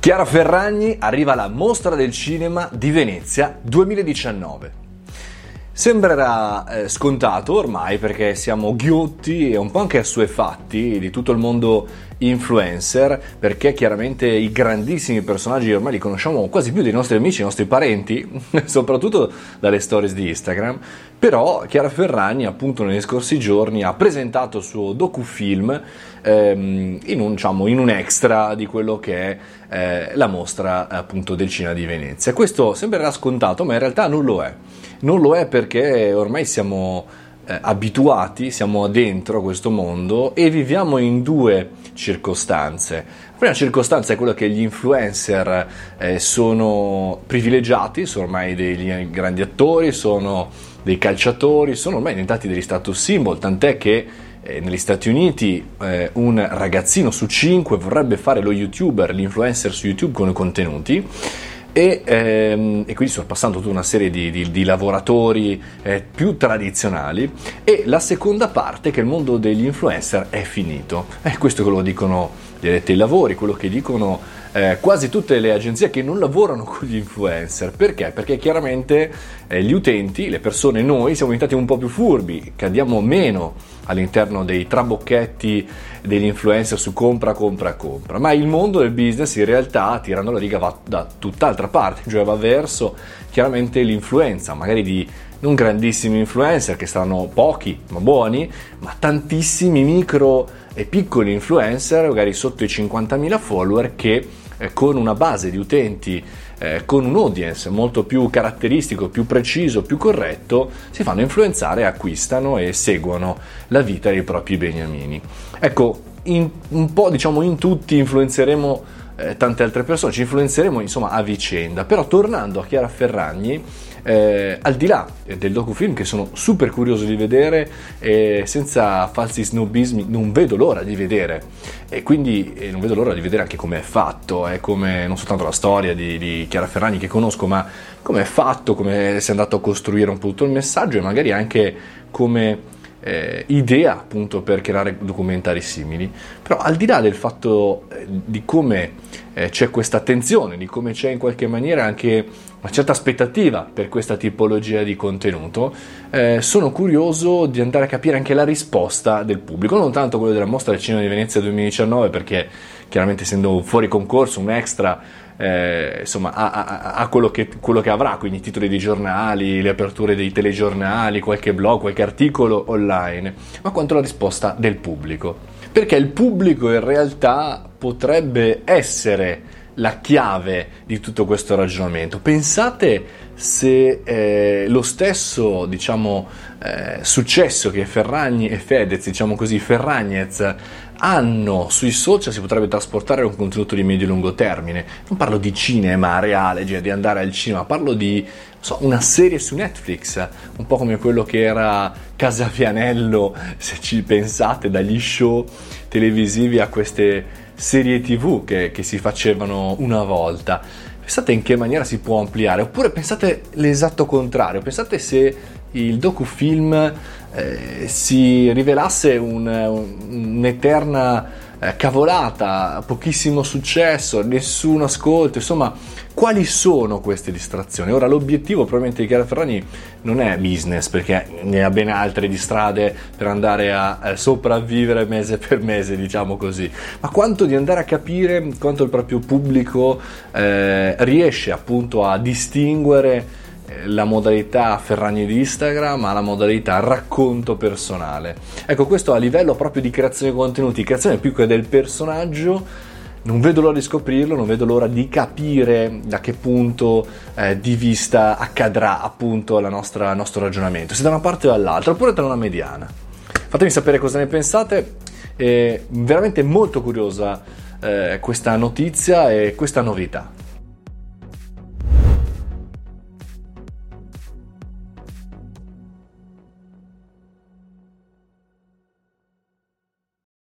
Chiara Ferragni arriva alla Mostra del Cinema di Venezia 2019. Sembrerà eh, scontato ormai perché siamo ghiotti e un po' anche assuefatti di tutto il mondo influencer perché chiaramente i grandissimi personaggi ormai li conosciamo quasi più dei nostri amici, dei nostri parenti, soprattutto dalle stories di Instagram. Però Chiara Ferragni appunto negli scorsi giorni ha presentato il suo docufilm ehm, in, un, diciamo, in, un, extra di quello che è eh, la mostra appunto del cinema di Venezia. Questo sembrerà scontato ma in realtà non lo è. Non lo è perché ormai siamo eh, abituati, siamo dentro questo mondo e viviamo in due circostanze. La prima circostanza è quella che gli influencer eh, sono privilegiati, sono ormai dei grandi attori, sono dei calciatori, sono ormai diventati degli status symbol, tant'è che eh, negli Stati Uniti eh, un ragazzino su cinque vorrebbe fare lo youtuber, l'influencer su YouTube con i contenuti e, ehm, e, quindi sorpassando tutta una serie di, di, di lavoratori eh, più tradizionali. E la seconda parte che il mondo degli influencer è finito. E questo che lo dicono addetti ai lavori, quello che dicono eh, quasi tutte le agenzie che non lavorano con gli influencer. Perché? Perché chiaramente eh, gli utenti, le persone, noi siamo diventati un po' più furbi, cadiamo meno all'interno dei trabocchetti degli influencer su compra, compra, compra. Ma il mondo del business in realtà, tirando la riga, va da tutt'altra parte, cioè va verso chiaramente l'influenza, magari di non grandissimi influencer che saranno pochi ma buoni, ma tantissimi micro e piccoli influencer, magari sotto i 50.000 follower, che con una base di utenti, eh, con un audience molto più caratteristico, più preciso, più corretto, si fanno influenzare, acquistano e seguono la vita dei propri beniamini. Ecco, in, un po' diciamo in tutti influenzeremo eh, tante altre persone, ci influenzeremo insomma a vicenda, però tornando a Chiara Ferragni, eh, al di là del docufilm che sono super curioso di vedere e senza falsi snobismi non vedo l'ora di vedere. E quindi eh, non vedo l'ora di vedere anche come è fatto, eh, come non soltanto la storia di, di Chiara Ferragni che conosco, ma come è fatto, come si è andato a costruire un po' tutto il messaggio e magari anche come eh, idea appunto per creare documentari simili, però al di là del fatto eh, di come eh, c'è questa attenzione, di come c'è in qualche maniera anche una certa aspettativa per questa tipologia di contenuto, eh, sono curioso di andare a capire anche la risposta del pubblico, non tanto quello della mostra del cinema di Venezia 2019 perché chiaramente essendo fuori concorso, un extra, eh, insomma, ha, ha, ha quello, che, quello, che, avrà, quindi titoli dei giornali, le aperture dei telegiornali, qualche blog, qualche articolo online, ma quanto la risposta del pubblico. Perché il pubblico in realtà potrebbe essere la chiave di tutto questo ragionamento. Pensate se eh, lo stesso diciamo, eh, successo che Ferragni e Fedez, diciamo così, Ferragnez hanno sui social si potrebbe trasportare un contenuto di medio-lungo termine. Non parlo di cinema reale, cioè di andare al cinema, parlo di so, una serie su Netflix, un po' come quello che era Casafianello, se ci pensate, dagli show televisivi a queste serie tv che, che si facevano una volta. Pensate in che maniera si può ampliare, oppure pensate l'esatto contrario, pensate se il docufilm eh, si rivelasse un, un'eterna eh, cavolata, pochissimo successo, nessun ascolto, insomma, quali sono queste distrazioni? Ora, l'obiettivo probabilmente di Chiara Ferragni non è business, perché ne ha ben altre di strade per andare a eh, sopravvivere mese per mese, diciamo così, ma quanto di andare a capire quanto il proprio pubblico eh, riesce appunto a distinguere la modalità Ferragni di Instagram ma la modalità racconto personale. Ecco, questo a livello proprio di creazione di contenuti, creazione più che del personaggio. Non vedo l'ora di scoprirlo, non vedo l'ora di capire da che punto eh, di vista accadrà appunto il nostro ragionamento, se da una parte o dall'altra, oppure tra una mediana. Fatemi sapere cosa ne pensate, è veramente molto curiosa eh, questa notizia e questa novità.